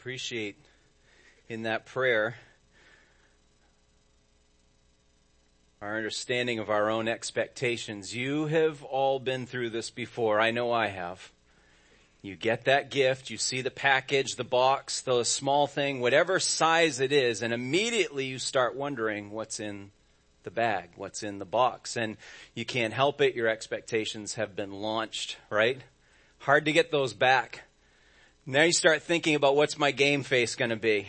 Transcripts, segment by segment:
appreciate in that prayer our understanding of our own expectations. You have all been through this before. I know I have. You get that gift, you see the package, the box, the small thing, whatever size it is, and immediately you start wondering what's in the bag, what's in the box. And you can't help it. Your expectations have been launched, right? Hard to get those back. Now you start thinking about what's my game face going to be?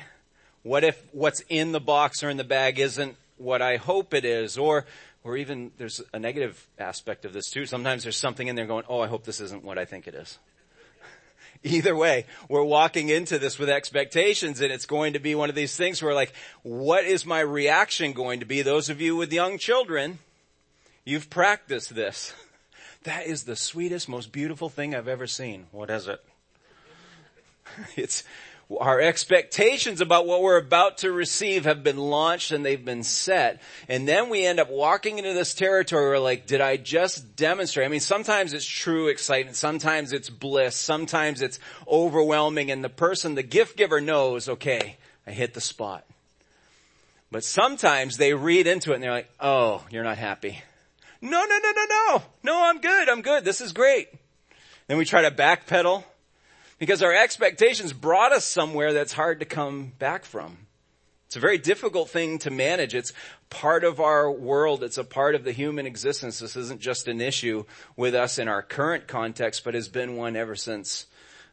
What if what's in the box or in the bag isn't what I hope it is? Or, or even there's a negative aspect of this too. Sometimes there's something in there going, oh, I hope this isn't what I think it is. Either way, we're walking into this with expectations and it's going to be one of these things where like, what is my reaction going to be? Those of you with young children, you've practiced this. That is the sweetest, most beautiful thing I've ever seen. What is it? It's, our expectations about what we're about to receive have been launched and they've been set. And then we end up walking into this territory where like, did I just demonstrate? I mean, sometimes it's true excitement. Sometimes it's bliss. Sometimes it's overwhelming. And the person, the gift giver knows, okay, I hit the spot. But sometimes they read into it and they're like, oh, you're not happy. No, no, no, no, no. No, I'm good. I'm good. This is great. Then we try to backpedal because our expectations brought us somewhere that's hard to come back from. It's a very difficult thing to manage. It's part of our world. It's a part of the human existence. This isn't just an issue with us in our current context, but has been one ever since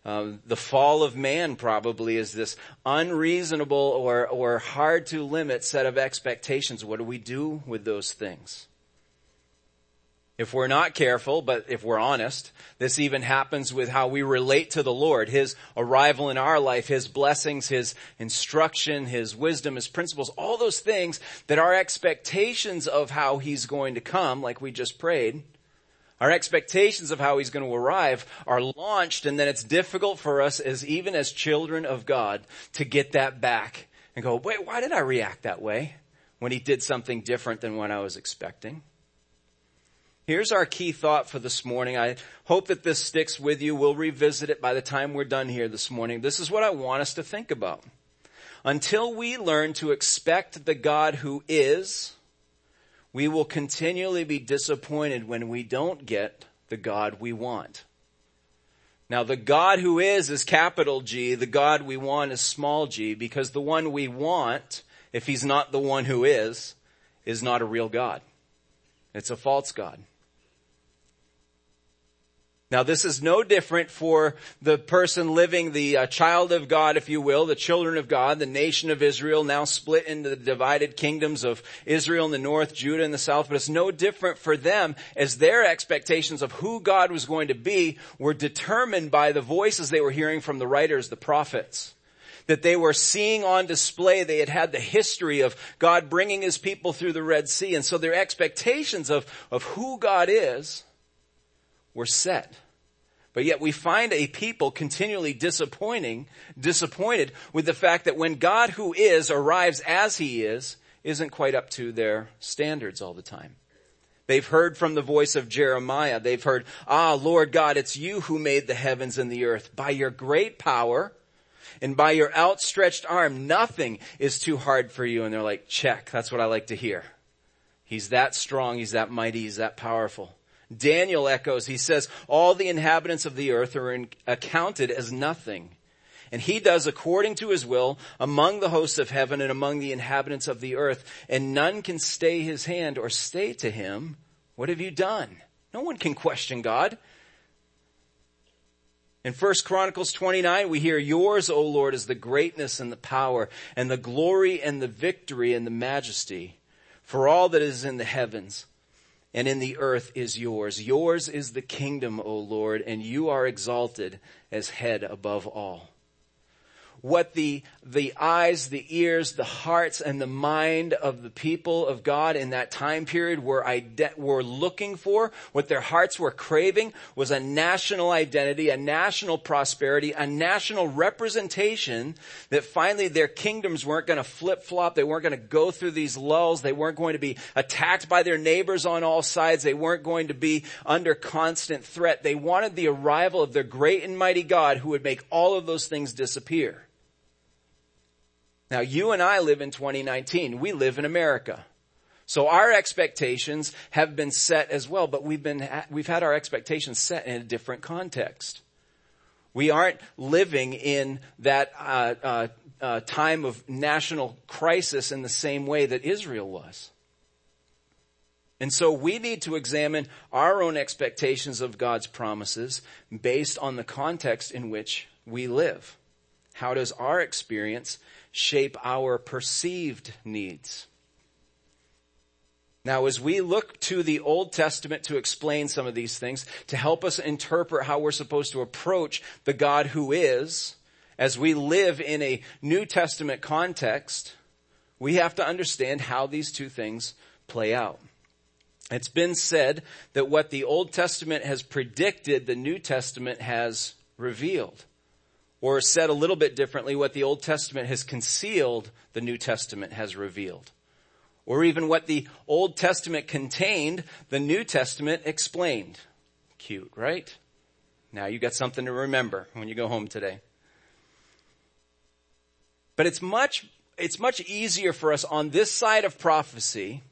uh, the fall of man probably is this unreasonable or, or hard to limit set of expectations. What do we do with those things? If we're not careful, but if we're honest, this even happens with how we relate to the Lord, His arrival in our life, His blessings, His instruction, His wisdom, His principles, all those things that our expectations of how He's going to come, like we just prayed, our expectations of how He's going to arrive are launched and then it's difficult for us as even as children of God to get that back and go, wait, why did I react that way when He did something different than what I was expecting? Here's our key thought for this morning. I hope that this sticks with you. We'll revisit it by the time we're done here this morning. This is what I want us to think about. Until we learn to expect the God who is, we will continually be disappointed when we don't get the God we want. Now the God who is is capital G, the God we want is small g, because the one we want, if he's not the one who is, is not a real God. It's a false God. Now this is no different for the person living, the uh, child of God, if you will, the children of God, the nation of Israel, now split into the divided kingdoms of Israel in the north, Judah in the south, but it's no different for them as their expectations of who God was going to be were determined by the voices they were hearing from the writers, the prophets that they were seeing on display. They had had the history of God bringing his people through the Red Sea. And so their expectations of, of who God is were set. But yet we find a people continually disappointing, disappointed with the fact that when God who is arrives as he is, isn't quite up to their standards all the time. They've heard from the voice of Jeremiah. They've heard, ah, Lord God, it's you who made the heavens and the earth. By your great power and by your outstretched arm, nothing is too hard for you. And they're like, check. That's what I like to hear. He's that strong. He's that mighty. He's that powerful. Daniel echoes, he says, all the inhabitants of the earth are in, accounted as nothing. And he does according to his will among the hosts of heaven and among the inhabitants of the earth. And none can stay his hand or say to him, what have you done? No one can question God. In 1 Chronicles 29, we hear, yours, O Lord, is the greatness and the power and the glory and the victory and the majesty for all that is in the heavens and in the earth is yours. Yours is the kingdom, O Lord, and you are exalted as head above all what the, the eyes, the ears, the hearts, and the mind of the people of God in that time period were, ide- were looking for, what their hearts were craving was a national identity, a national prosperity, a national representation that finally their kingdoms weren't going to flip flop. They weren't going to go through these lulls. They weren't going to be attacked by their neighbors on all sides. They weren't going to be under constant threat. They wanted the arrival of their great and mighty God who would make all of those things disappear. Now you and I live in 2019. We live in America. So our expectations have been set as well, but we've been, we've had our expectations set in a different context. We aren't living in that uh, uh, uh, time of national crisis in the same way that Israel was. And so we need to examine our own expectations of God's promises based on the context in which we live. How does our experience shape our perceived needs? Now, as we look to the Old Testament to explain some of these things, to help us interpret how we're supposed to approach the God who is, as we live in a New Testament context, we have to understand how these two things play out. It's been said that what the Old Testament has predicted, the New Testament has revealed. Or said a little bit differently, what the Old Testament has concealed, the New Testament has revealed. Or even what the Old Testament contained, the New Testament explained. Cute, right? Now you got something to remember when you go home today. But it's much, it's much easier for us on this side of prophecy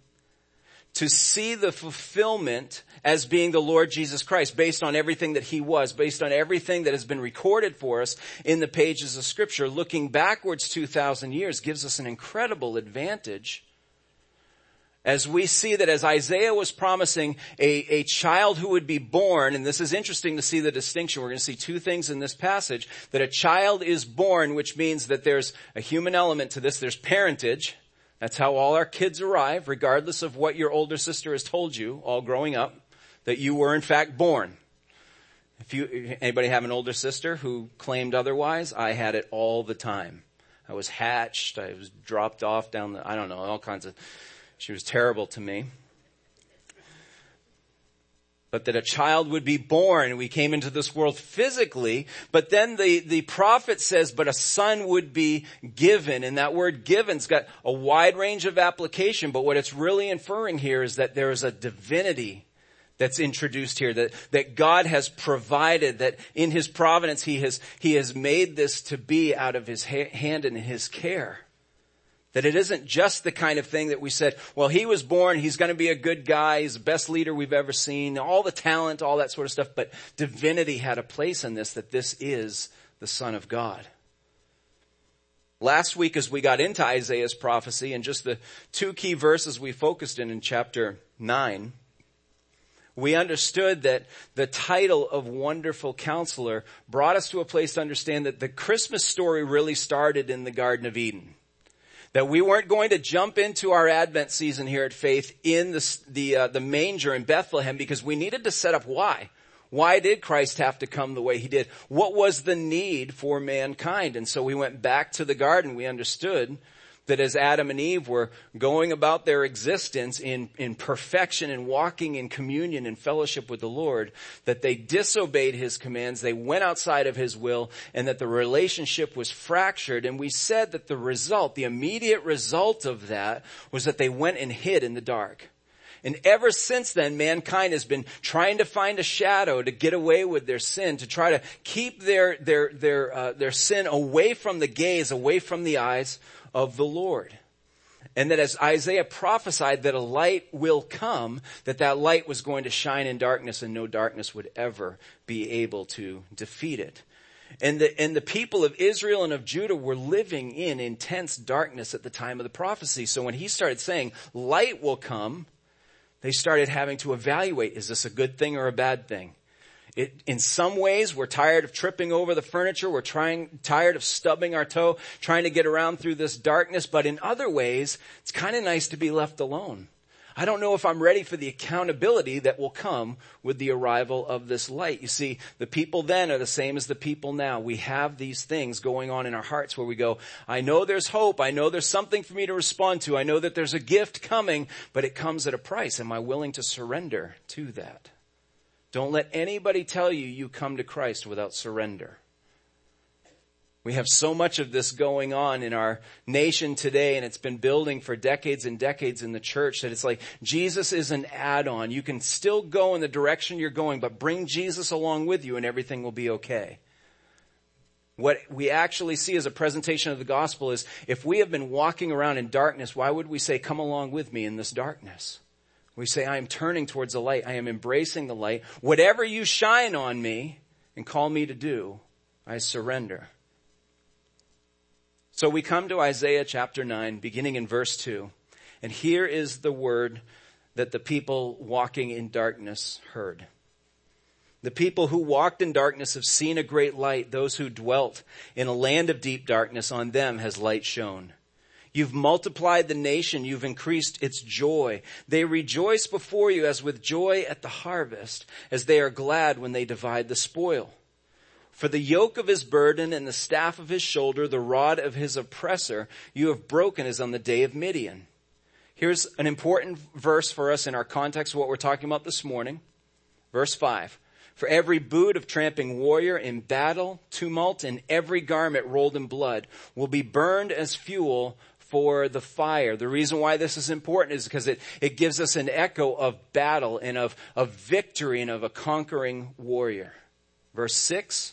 to see the fulfillment as being the Lord Jesus Christ based on everything that he was, based on everything that has been recorded for us in the pages of scripture. Looking backwards 2,000 years gives us an incredible advantage as we see that as Isaiah was promising a, a child who would be born, and this is interesting to see the distinction. We're going to see two things in this passage, that a child is born, which means that there's a human element to this. There's parentage, that's how all our kids arrive, regardless of what your older sister has told you all growing up, that you were in fact born. If you, anybody have an older sister who claimed otherwise, I had it all the time. I was hatched, I was dropped off down the, I don't know, all kinds of, she was terrible to me but that a child would be born. We came into this world physically, but then the, the prophet says, but a son would be given. And that word given's got a wide range of application, but what it's really inferring here is that there is a divinity that's introduced here, that, that God has provided, that in His providence He has, He has made this to be out of His ha- hand and His care. That it isn't just the kind of thing that we said, well, he was born, he's going to be a good guy, he's the best leader we've ever seen, all the talent, all that sort of stuff, but divinity had a place in this, that this is the Son of God. Last week as we got into Isaiah's prophecy and just the two key verses we focused in in chapter 9, we understood that the title of Wonderful Counselor brought us to a place to understand that the Christmas story really started in the Garden of Eden. That we weren't going to jump into our Advent season here at Faith in the, the, uh, the manger in Bethlehem because we needed to set up why. Why did Christ have to come the way he did? What was the need for mankind? And so we went back to the garden. We understood that as Adam and Eve were going about their existence in, in perfection and walking in communion and fellowship with the Lord, that they disobeyed His commands, they went outside of His will, and that the relationship was fractured. And we said that the result, the immediate result of that was that they went and hid in the dark. And ever since then, mankind has been trying to find a shadow to get away with their sin, to try to keep their, their, their, uh, their sin away from the gaze, away from the eyes of the Lord. And that as Isaiah prophesied that a light will come, that that light was going to shine in darkness and no darkness would ever be able to defeat it. And the, and the people of Israel and of Judah were living in intense darkness at the time of the prophecy. So when he started saying light will come, they started having to evaluate, is this a good thing or a bad thing? It, in some ways, we're tired of tripping over the furniture. We're trying, tired of stubbing our toe, trying to get around through this darkness. But in other ways, it's kind of nice to be left alone. I don't know if I'm ready for the accountability that will come with the arrival of this light. You see, the people then are the same as the people now. We have these things going on in our hearts where we go, I know there's hope. I know there's something for me to respond to. I know that there's a gift coming, but it comes at a price. Am I willing to surrender to that? Don't let anybody tell you you come to Christ without surrender. We have so much of this going on in our nation today, and it's been building for decades and decades in the church that it's like Jesus is an add-on. You can still go in the direction you're going, but bring Jesus along with you and everything will be okay. What we actually see as a presentation of the gospel is if we have been walking around in darkness, why would we say, come along with me in this darkness? We say, I am turning towards the light. I am embracing the light. Whatever you shine on me and call me to do, I surrender. So we come to Isaiah chapter 9, beginning in verse 2. And here is the word that the people walking in darkness heard. The people who walked in darkness have seen a great light. Those who dwelt in a land of deep darkness, on them has light shone. You've multiplied the nation. You've increased its joy. They rejoice before you as with joy at the harvest, as they are glad when they divide the spoil. For the yoke of his burden and the staff of his shoulder, the rod of his oppressor, you have broken as on the day of Midian. Here's an important verse for us in our context of what we're talking about this morning. Verse 5. For every boot of tramping warrior in battle, tumult, and every garment rolled in blood will be burned as fuel for the fire. The reason why this is important is because it, it gives us an echo of battle and of, of victory and of a conquering warrior. Verse 6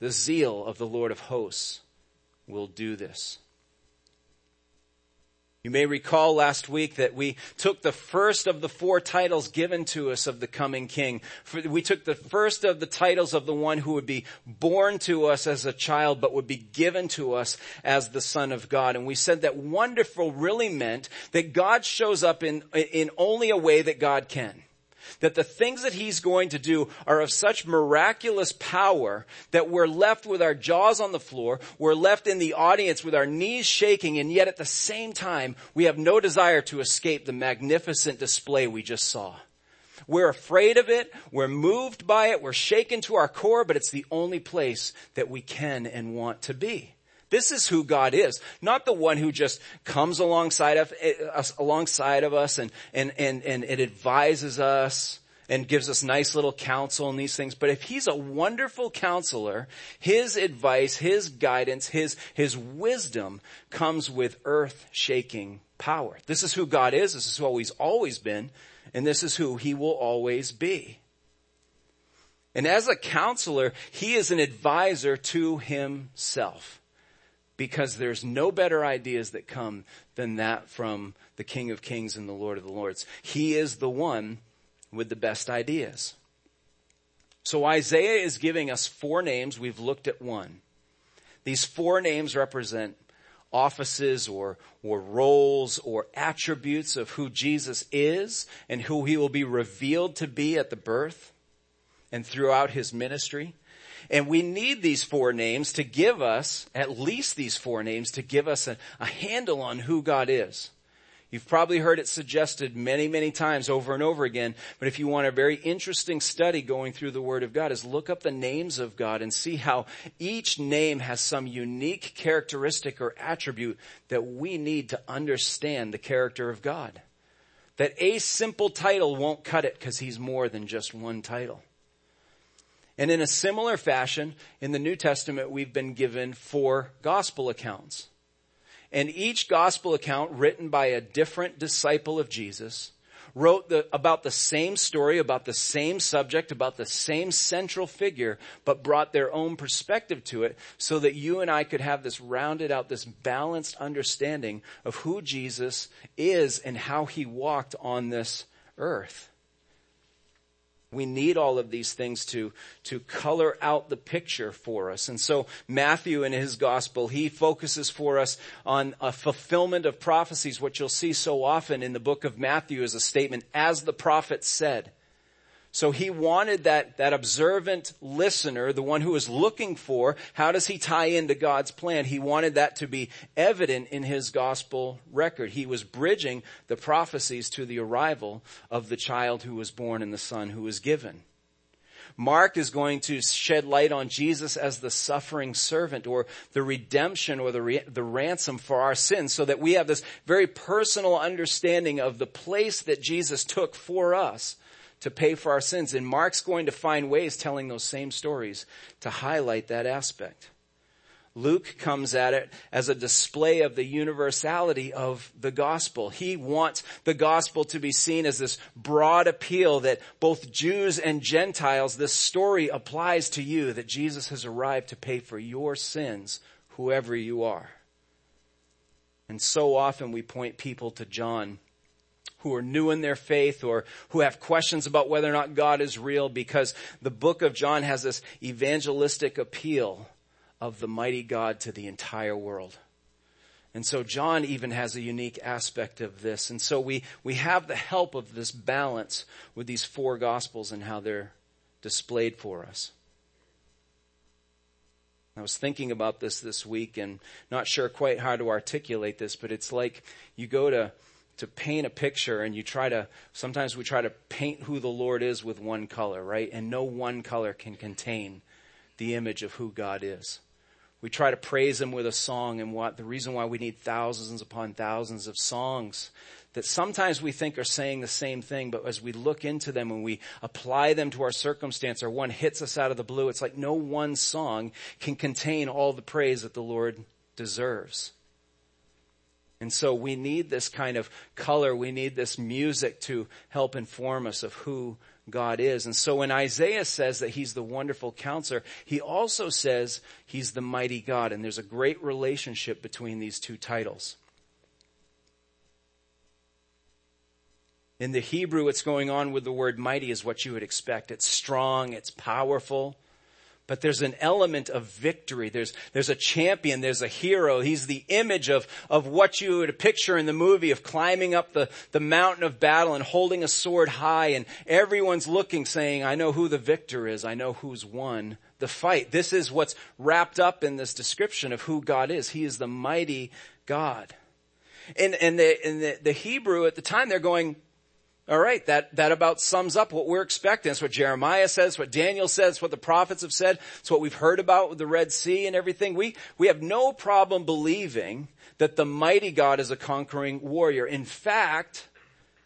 The zeal of the Lord of hosts will do this. You may recall last week that we took the first of the four titles given to us of the coming king. We took the first of the titles of the one who would be born to us as a child, but would be given to us as the son of God. And we said that wonderful really meant that God shows up in, in only a way that God can that the things that he's going to do are of such miraculous power that we're left with our jaws on the floor, we're left in the audience with our knees shaking, and yet at the same time, we have no desire to escape the magnificent display we just saw. We're afraid of it, we're moved by it, we're shaken to our core, but it's the only place that we can and want to be. This is who God is, not the one who just comes alongside of eh, us, alongside of us and, and, and, and it advises us and gives us nice little counsel and these things. But if he's a wonderful counselor, his advice, his guidance, his, his wisdom comes with earth shaking power. This is who God is. This is who he's always been. And this is who he will always be. And as a counselor, he is an advisor to himself because there's no better ideas that come than that from the King of Kings and the Lord of the Lords. He is the one with the best ideas. So Isaiah is giving us four names. We've looked at one. These four names represent offices or, or roles or attributes of who Jesus is and who he will be revealed to be at the birth and throughout his ministry. And we need these four names to give us, at least these four names, to give us a, a handle on who God is. You've probably heard it suggested many, many times over and over again, but if you want a very interesting study going through the Word of God is look up the names of God and see how each name has some unique characteristic or attribute that we need to understand the character of God. That a simple title won't cut it because He's more than just one title. And in a similar fashion, in the New Testament, we've been given four gospel accounts. And each gospel account written by a different disciple of Jesus wrote the, about the same story, about the same subject, about the same central figure, but brought their own perspective to it so that you and I could have this rounded out, this balanced understanding of who Jesus is and how he walked on this earth. We need all of these things to, to color out the picture for us. And so Matthew in his gospel, he focuses for us on a fulfillment of prophecies. What you'll see so often in the book of Matthew is a statement, as the prophet said. So he wanted that, that observant listener, the one who was looking for, how does he tie into God's plan? He wanted that to be evident in his gospel record. He was bridging the prophecies to the arrival of the child who was born and the son who was given. Mark is going to shed light on Jesus as the suffering servant or the redemption or the, re- the ransom for our sins so that we have this very personal understanding of the place that Jesus took for us to pay for our sins. And Mark's going to find ways telling those same stories to highlight that aspect. Luke comes at it as a display of the universality of the gospel. He wants the gospel to be seen as this broad appeal that both Jews and Gentiles, this story applies to you, that Jesus has arrived to pay for your sins, whoever you are. And so often we point people to John who are new in their faith or who have questions about whether or not God is real because the book of John has this evangelistic appeal of the mighty God to the entire world. And so John even has a unique aspect of this. And so we, we have the help of this balance with these four gospels and how they're displayed for us. I was thinking about this this week and not sure quite how to articulate this, but it's like you go to, to paint a picture and you try to, sometimes we try to paint who the Lord is with one color, right? And no one color can contain the image of who God is. We try to praise him with a song and what the reason why we need thousands upon thousands of songs that sometimes we think are saying the same thing, but as we look into them and we apply them to our circumstance or one hits us out of the blue, it's like no one song can contain all the praise that the Lord deserves. And so we need this kind of color. We need this music to help inform us of who God is. And so when Isaiah says that he's the wonderful counselor, he also says he's the mighty God. And there's a great relationship between these two titles. In the Hebrew, what's going on with the word mighty is what you would expect. It's strong, it's powerful, but there's an element of victory. There's, there's a champion. There's a hero. He's the image of, of what you would picture in the movie of climbing up the, the mountain of battle and holding a sword high and everyone's looking saying, I know who the victor is. I know who's won the fight. This is what's wrapped up in this description of who God is. He is the mighty God. And, and the, and the, the Hebrew at the time, they're going, all right, that, that about sums up what we're expecting. It's what Jeremiah says, what Daniel says, what the prophets have said. It's what we've heard about with the Red Sea and everything. We, we have no problem believing that the mighty God is a conquering warrior. In fact,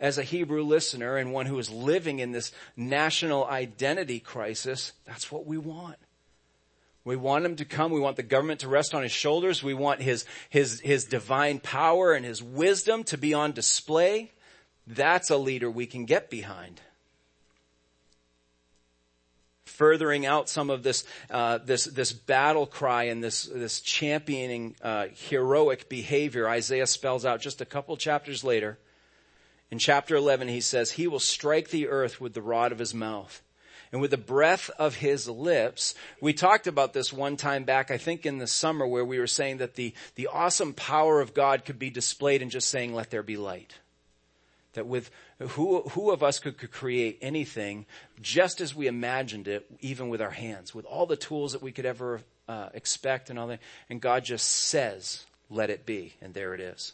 as a Hebrew listener and one who is living in this national identity crisis, that's what we want. We want him to come. We want the government to rest on his shoulders. We want his, his, his divine power and his wisdom to be on display. That's a leader we can get behind. Furthering out some of this, uh, this, this battle cry and this, this championing uh, heroic behavior, Isaiah spells out just a couple chapters later. In chapter 11, he says, He will strike the earth with the rod of his mouth and with the breath of his lips. We talked about this one time back, I think in the summer, where we were saying that the, the awesome power of God could be displayed in just saying, let there be light. That with who, who of us could, could create anything just as we imagined it, even with our hands, with all the tools that we could ever uh, expect and all that. And God just says, let it be. And there it is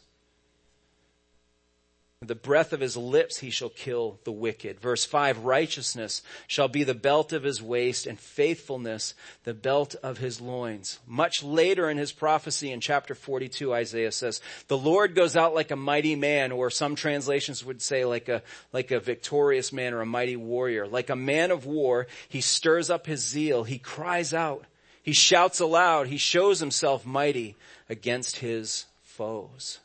the breath of his lips he shall kill the wicked. Verse 5, righteousness shall be the belt of his waist and faithfulness the belt of his loins. Much later in his prophecy in chapter 42, Isaiah says, the Lord goes out like a mighty man, or some translations would say like a, like a victorious man or a mighty warrior. Like a man of war, he stirs up his zeal. He cries out. He shouts aloud. He shows himself mighty against his foes.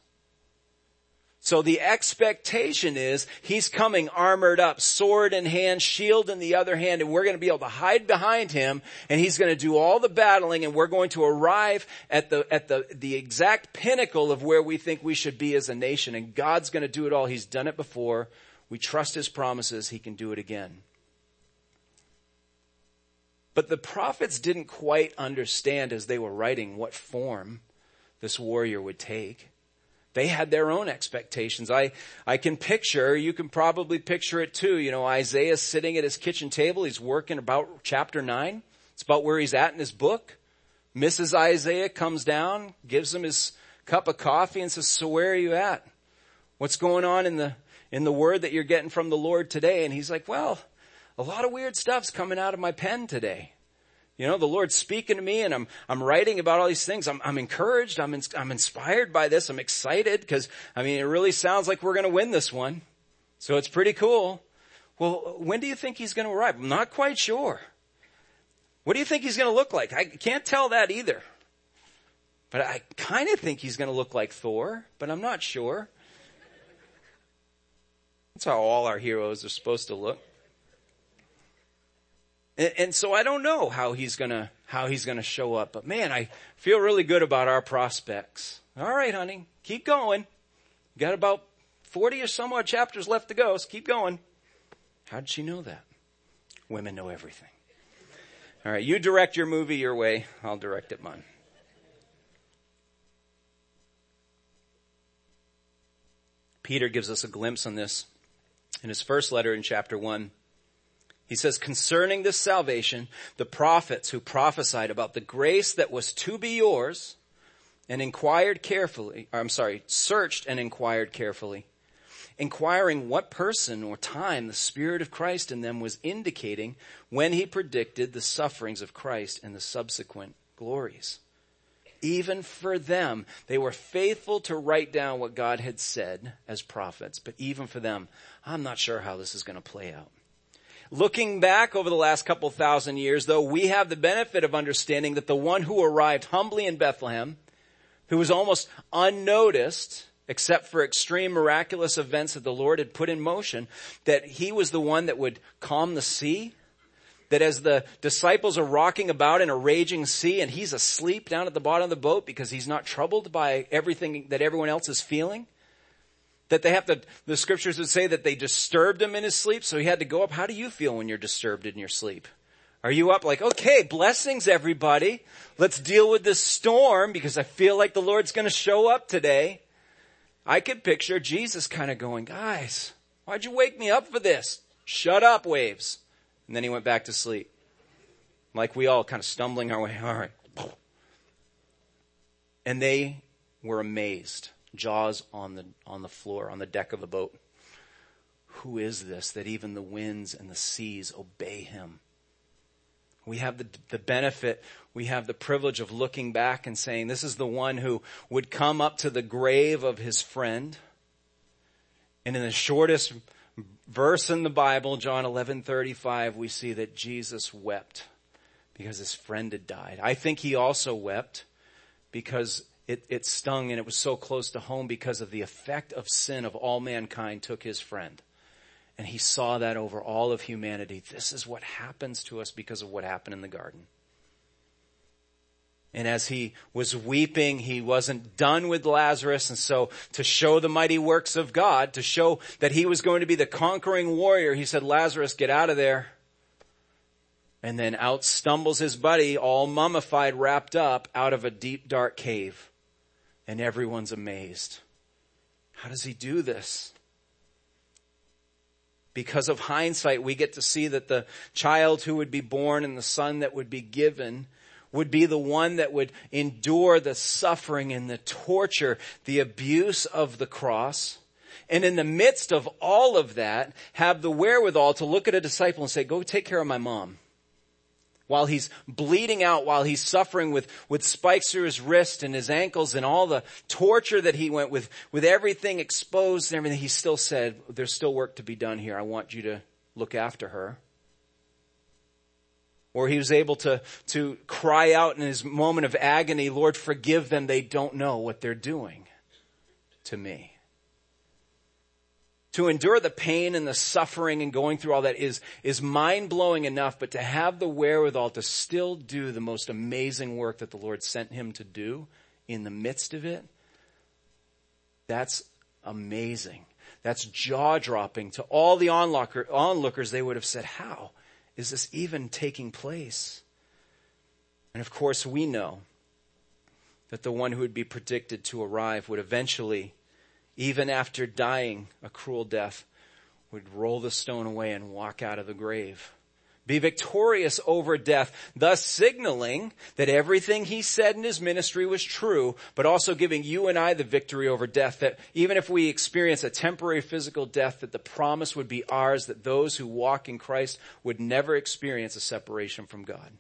So the expectation is he's coming armored up, sword in hand, shield in the other hand, and we're going to be able to hide behind him and he's going to do all the battling and we're going to arrive at the, at the, the exact pinnacle of where we think we should be as a nation and God's going to do it all. He's done it before. We trust his promises. He can do it again. But the prophets didn't quite understand as they were writing what form this warrior would take. They had their own expectations. I, I can picture, you can probably picture it too. You know, Isaiah sitting at his kitchen table. He's working about chapter nine. It's about where he's at in his book. Mrs. Isaiah comes down, gives him his cup of coffee and says, so where are you at? What's going on in the, in the word that you're getting from the Lord today? And he's like, well, a lot of weird stuff's coming out of my pen today. You know, the Lord's speaking to me and I'm, I'm writing about all these things. I'm, I'm encouraged. I'm, in, I'm inspired by this. I'm excited because, I mean, it really sounds like we're going to win this one. So it's pretty cool. Well, when do you think he's going to arrive? I'm not quite sure. What do you think he's going to look like? I can't tell that either. But I kind of think he's going to look like Thor, but I'm not sure. That's how all our heroes are supposed to look. And, and so I don't know how he's gonna, how he's gonna show up, but man, I feel really good about our prospects. All right, honey, keep going. Got about 40 or some odd chapters left to go, so keep going. How did she know that? Women know everything. All right, you direct your movie your way. I'll direct it mine. Peter gives us a glimpse on this in his first letter in chapter 1. He says, concerning this salvation, the prophets who prophesied about the grace that was to be yours and inquired carefully, I'm sorry, searched and inquired carefully, inquiring what person or time the Spirit of Christ in them was indicating when he predicted the sufferings of Christ and the subsequent glories. Even for them, they were faithful to write down what God had said as prophets, but even for them, I'm not sure how this is going to play out. Looking back over the last couple thousand years, though, we have the benefit of understanding that the one who arrived humbly in Bethlehem, who was almost unnoticed, except for extreme miraculous events that the Lord had put in motion, that he was the one that would calm the sea, that as the disciples are rocking about in a raging sea and he's asleep down at the bottom of the boat because he's not troubled by everything that everyone else is feeling, that they have to, the scriptures would say that they disturbed him in his sleep, so he had to go up. How do you feel when you're disturbed in your sleep? Are you up like, okay, blessings everybody. Let's deal with this storm because I feel like the Lord's gonna show up today. I could picture Jesus kind of going, guys, why'd you wake me up for this? Shut up, waves. And then he went back to sleep. Like we all kind of stumbling our way. All right. And they were amazed jaws on the, on the floor, on the deck of the boat. Who is this that even the winds and the seas obey him? We have the, the benefit, we have the privilege of looking back and saying, this is the one who would come up to the grave of his friend. And in the shortest verse in the Bible, John 11:35, we see that Jesus wept because his friend had died. I think he also wept because it, it stung and it was so close to home because of the effect of sin of all mankind took his friend. And he saw that over all of humanity. This is what happens to us because of what happened in the garden. And as he was weeping, he wasn't done with Lazarus. And so to show the mighty works of God, to show that he was going to be the conquering warrior, he said, Lazarus, get out of there. And then out stumbles his buddy, all mummified, wrapped up out of a deep dark cave and everyone's amazed. How does he do this? Because of hindsight, we get to see that the child who would be born and the son that would be given would be the one that would endure the suffering and the torture, the abuse of the cross. And in the midst of all of that, have the wherewithal to look at a disciple and say, go take care of my mom while he's bleeding out, while he's suffering with, with spikes through his wrist and his ankles and all the torture that he went with, with everything exposed and everything, he still said, there's still work to be done here. I want you to look after her. Or he was able to, to cry out in his moment of agony, Lord, forgive them. They don't know what they're doing to me to endure the pain and the suffering and going through all that is, is mind blowing enough, but to have the wherewithal to still do the most amazing work that the Lord sent him to do in the midst of it, that's amazing. That's jaw dropping to all the onlooker, onlookers. They would have said, how is this even taking place? And of course we know that the one who would be predicted to arrive would eventually even after dying a cruel death, would roll the stone away and walk out of the grave be victorious over death, thus signaling that everything he said in his ministry was true, but also giving you and I the victory over death, that even if we experience a temporary physical death, that the promise would be ours, that those who walk in Christ would never experience a separation from God.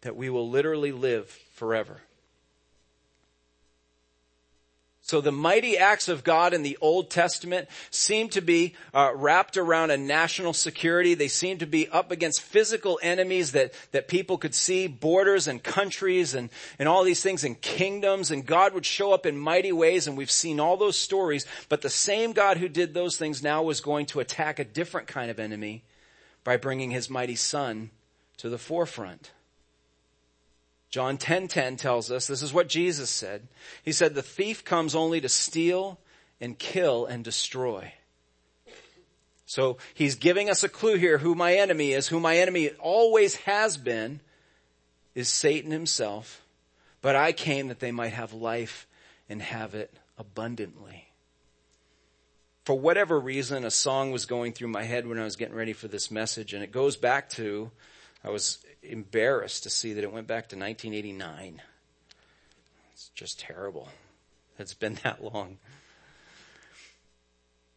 That we will literally live forever. So the mighty acts of God in the Old Testament seem to be uh, wrapped around a national security. They seem to be up against physical enemies that, that people could see, borders and countries and, and all these things and kingdoms. And God would show up in mighty ways and we've seen all those stories. But the same God who did those things now was going to attack a different kind of enemy by bringing his mighty son to the forefront. John 10:10 10, 10 tells us this is what Jesus said. He said the thief comes only to steal and kill and destroy. So he's giving us a clue here who my enemy is, who my enemy always has been is Satan himself. But I came that they might have life and have it abundantly. For whatever reason, a song was going through my head when I was getting ready for this message and it goes back to I was embarrassed to see that it went back to 1989. It's just terrible. It's been that long.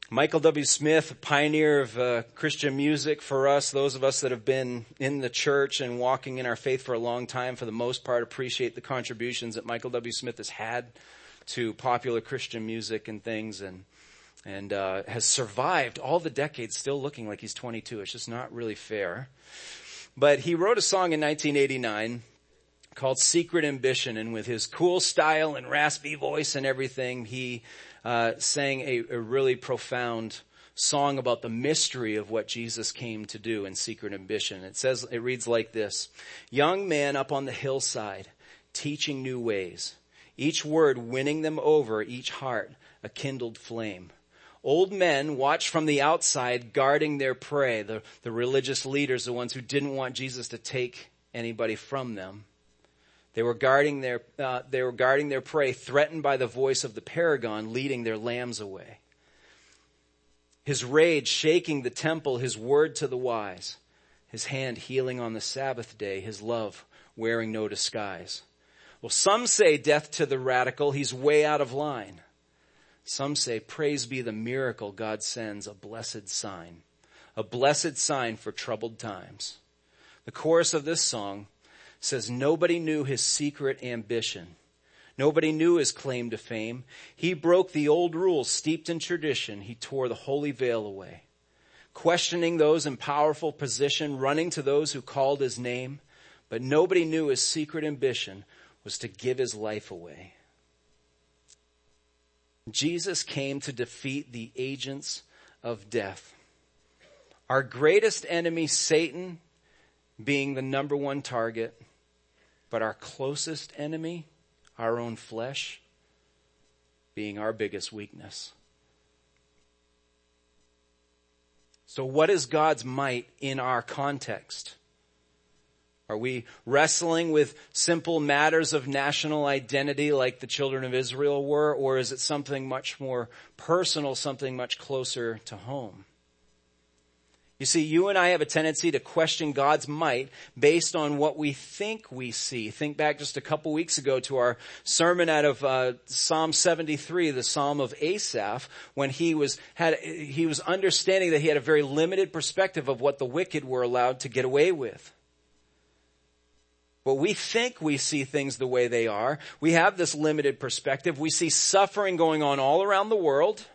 Michael W. Smith, a pioneer of uh, Christian music for us, those of us that have been in the church and walking in our faith for a long time, for the most part, appreciate the contributions that Michael W. Smith has had to popular Christian music and things, and and uh, has survived all the decades, still looking like he's 22. It's just not really fair. But he wrote a song in 1989 called Secret Ambition, and with his cool style and raspy voice and everything, he uh, sang a, a really profound song about the mystery of what Jesus came to do in Secret Ambition. It says, it reads like this, young man up on the hillside, teaching new ways, each word winning them over, each heart a kindled flame. Old men watched from the outside guarding their prey, the, the religious leaders, the ones who didn't want Jesus to take anybody from them. They were guarding their, uh, they were guarding their prey, threatened by the voice of the paragon leading their lambs away. His rage shaking the temple, his word to the wise, his hand healing on the Sabbath day, his love wearing no disguise. Well, some say death to the radical, he's way out of line. Some say, praise be the miracle God sends, a blessed sign, a blessed sign for troubled times. The chorus of this song says, nobody knew his secret ambition. Nobody knew his claim to fame. He broke the old rules steeped in tradition. He tore the holy veil away. Questioning those in powerful position, running to those who called his name, but nobody knew his secret ambition was to give his life away. Jesus came to defeat the agents of death. Our greatest enemy, Satan, being the number one target, but our closest enemy, our own flesh, being our biggest weakness. So what is God's might in our context? Are we wrestling with simple matters of national identity like the children of Israel were, or is it something much more personal, something much closer to home? You see, you and I have a tendency to question God's might based on what we think we see. Think back just a couple weeks ago to our sermon out of uh, Psalm 73, the Psalm of Asaph, when he was had he was understanding that he had a very limited perspective of what the wicked were allowed to get away with. But we think we see things the way they are. We have this limited perspective. We see suffering going on all around the world.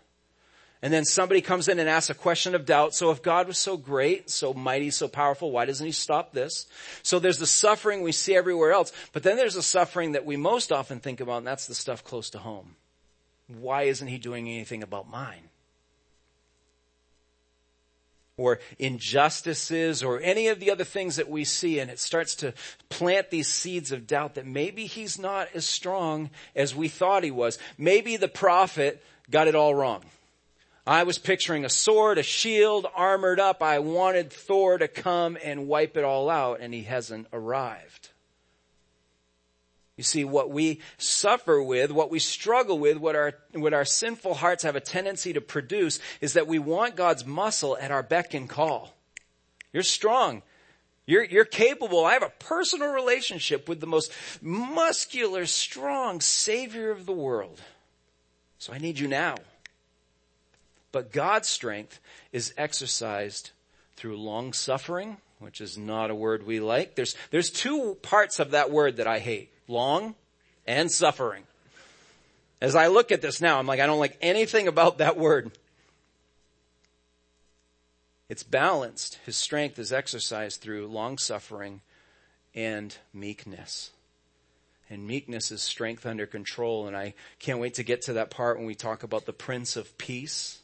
And then somebody comes in and asks a question of doubt. So if God was so great, so mighty, so powerful, why doesn't he stop this? So there's the suffering we see everywhere else. But then there's the suffering that we most often think about, and that's the stuff close to home. Why isn't he doing anything about mine? Or injustices or any of the other things that we see and it starts to plant these seeds of doubt that maybe he's not as strong as we thought he was. Maybe the prophet got it all wrong. I was picturing a sword, a shield, armored up. I wanted Thor to come and wipe it all out and he hasn't arrived. You see, what we suffer with, what we struggle with, what our, what our sinful hearts have a tendency to produce is that we want God's muscle at our beck and call. You're strong. You're, you're capable. I have a personal relationship with the most muscular, strong savior of the world. So I need you now. But God's strength is exercised through long suffering, which is not a word we like. There's, there's two parts of that word that I hate. Long and suffering. As I look at this now, I'm like, I don't like anything about that word. It's balanced. His strength is exercised through long suffering and meekness. And meekness is strength under control. And I can't wait to get to that part when we talk about the Prince of Peace,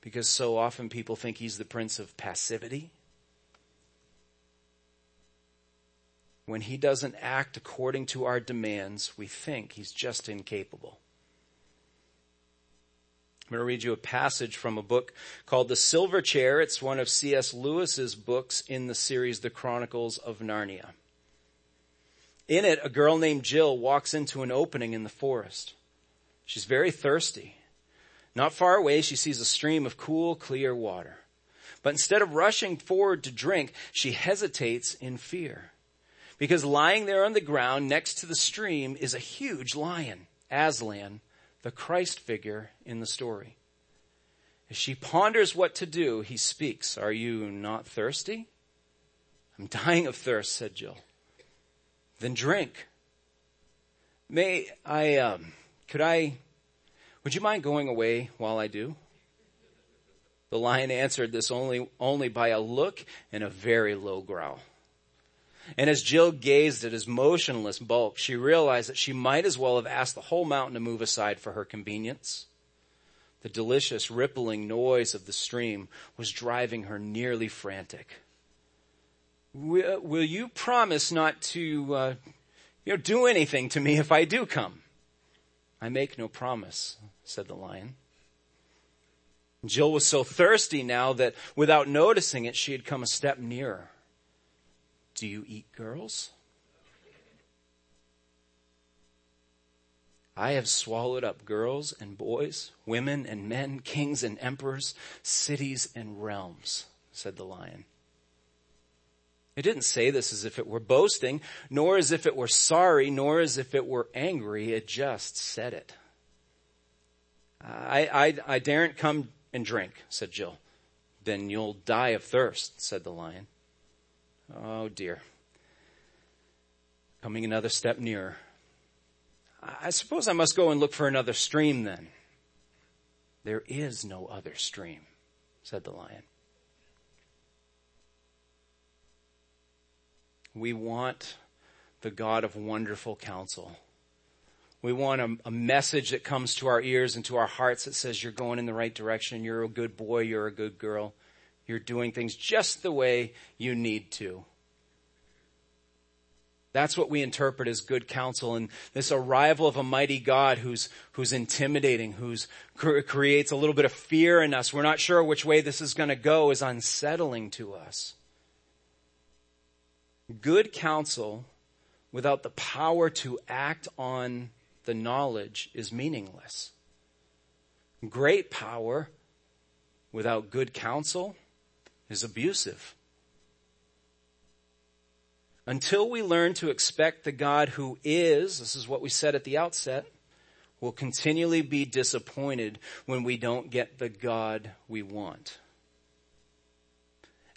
because so often people think he's the Prince of Passivity. When he doesn't act according to our demands, we think he's just incapable. I'm going to read you a passage from a book called The Silver Chair. It's one of C.S. Lewis's books in the series The Chronicles of Narnia. In it, a girl named Jill walks into an opening in the forest. She's very thirsty. Not far away, she sees a stream of cool, clear water. But instead of rushing forward to drink, she hesitates in fear. Because lying there on the ground next to the stream is a huge lion, Aslan, the Christ figure in the story. As she ponders what to do, he speaks. Are you not thirsty? I'm dying of thirst, said Jill. Then drink. May I, um, could I, would you mind going away while I do? The lion answered this only, only by a look and a very low growl. And as Jill gazed at his motionless bulk, she realized that she might as well have asked the whole mountain to move aside for her convenience. The delicious rippling noise of the stream was driving her nearly frantic. Will, will you promise not to, uh, you know, do anything to me if I do come? I make no promise, said the lion. Jill was so thirsty now that without noticing it, she had come a step nearer. Do you eat girls? I have swallowed up girls and boys, women and men, kings and emperors, cities and realms, said the lion. It didn't say this as if it were boasting, nor as if it were sorry, nor as if it were angry. It just said it. I, I, I daren't come and drink, said Jill. Then you'll die of thirst, said the lion. Oh dear. Coming another step nearer. I suppose I must go and look for another stream then. There is no other stream, said the lion. We want the God of wonderful counsel. We want a, a, message that comes to our ears and to our hearts that says you're going in the right direction. You're a good boy. You're a good girl. You're doing things just the way you need to. That's what we interpret as good counsel and this arrival of a mighty God who's, who's intimidating, who's creates a little bit of fear in us. We're not sure which way this is going to go is unsettling to us. Good counsel without the power to act on the knowledge is meaningless. Great power without good counsel is abusive. Until we learn to expect the God who is, this is what we said at the outset, will continually be disappointed when we don't get the God we want.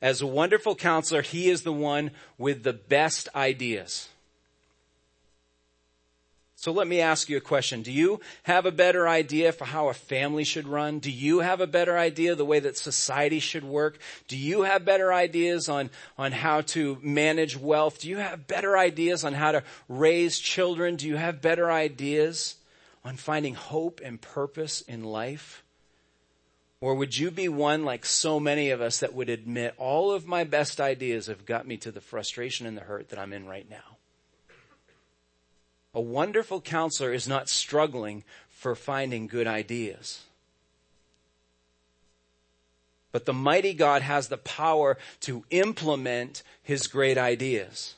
As a wonderful counselor, he is the one with the best ideas. So let me ask you a question. Do you have a better idea for how a family should run? Do you have a better idea the way that society should work? Do you have better ideas on, on how to manage wealth? Do you have better ideas on how to raise children? Do you have better ideas on finding hope and purpose in life? Or would you be one like so many of us that would admit all of my best ideas have got me to the frustration and the hurt that I'm in right now? A wonderful counselor is not struggling for finding good ideas. But the mighty God has the power to implement his great ideas.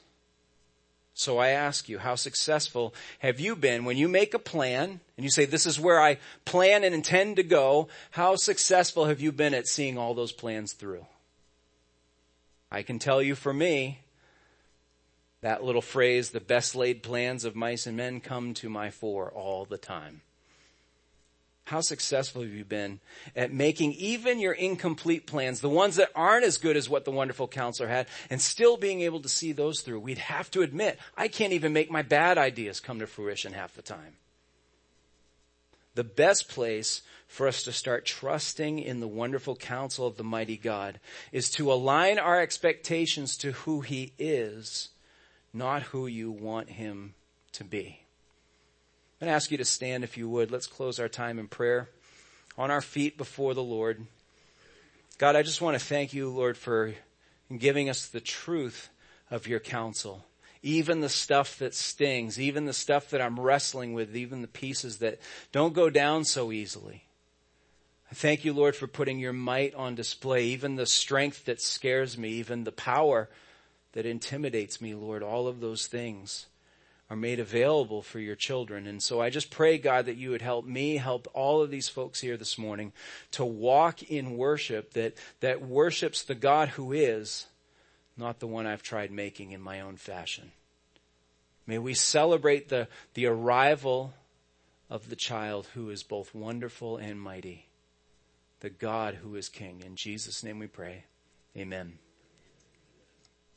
So I ask you, how successful have you been when you make a plan and you say, this is where I plan and intend to go? How successful have you been at seeing all those plans through? I can tell you for me, that little phrase, the best laid plans of mice and men come to my fore all the time. How successful have you been at making even your incomplete plans, the ones that aren't as good as what the wonderful counselor had, and still being able to see those through? We'd have to admit, I can't even make my bad ideas come to fruition half the time. The best place for us to start trusting in the wonderful counsel of the mighty God is to align our expectations to who He is, not who you want Him to be. I'm going to ask you to stand if you would. Let's close our time in prayer on our feet before the Lord. God, I just want to thank you, Lord, for giving us the truth of your counsel. Even the stuff that stings, even the stuff that I'm wrestling with, even the pieces that don't go down so easily. I thank you, Lord, for putting your might on display, even the strength that scares me, even the power that intimidates me, Lord, all of those things are made available for your children. And so I just pray, God, that you would help me, help all of these folks here this morning to walk in worship that, that worships the God who is, not the one I've tried making in my own fashion. May we celebrate the, the arrival of the child who is both wonderful and mighty, the God who is King. In Jesus' name we pray. Amen.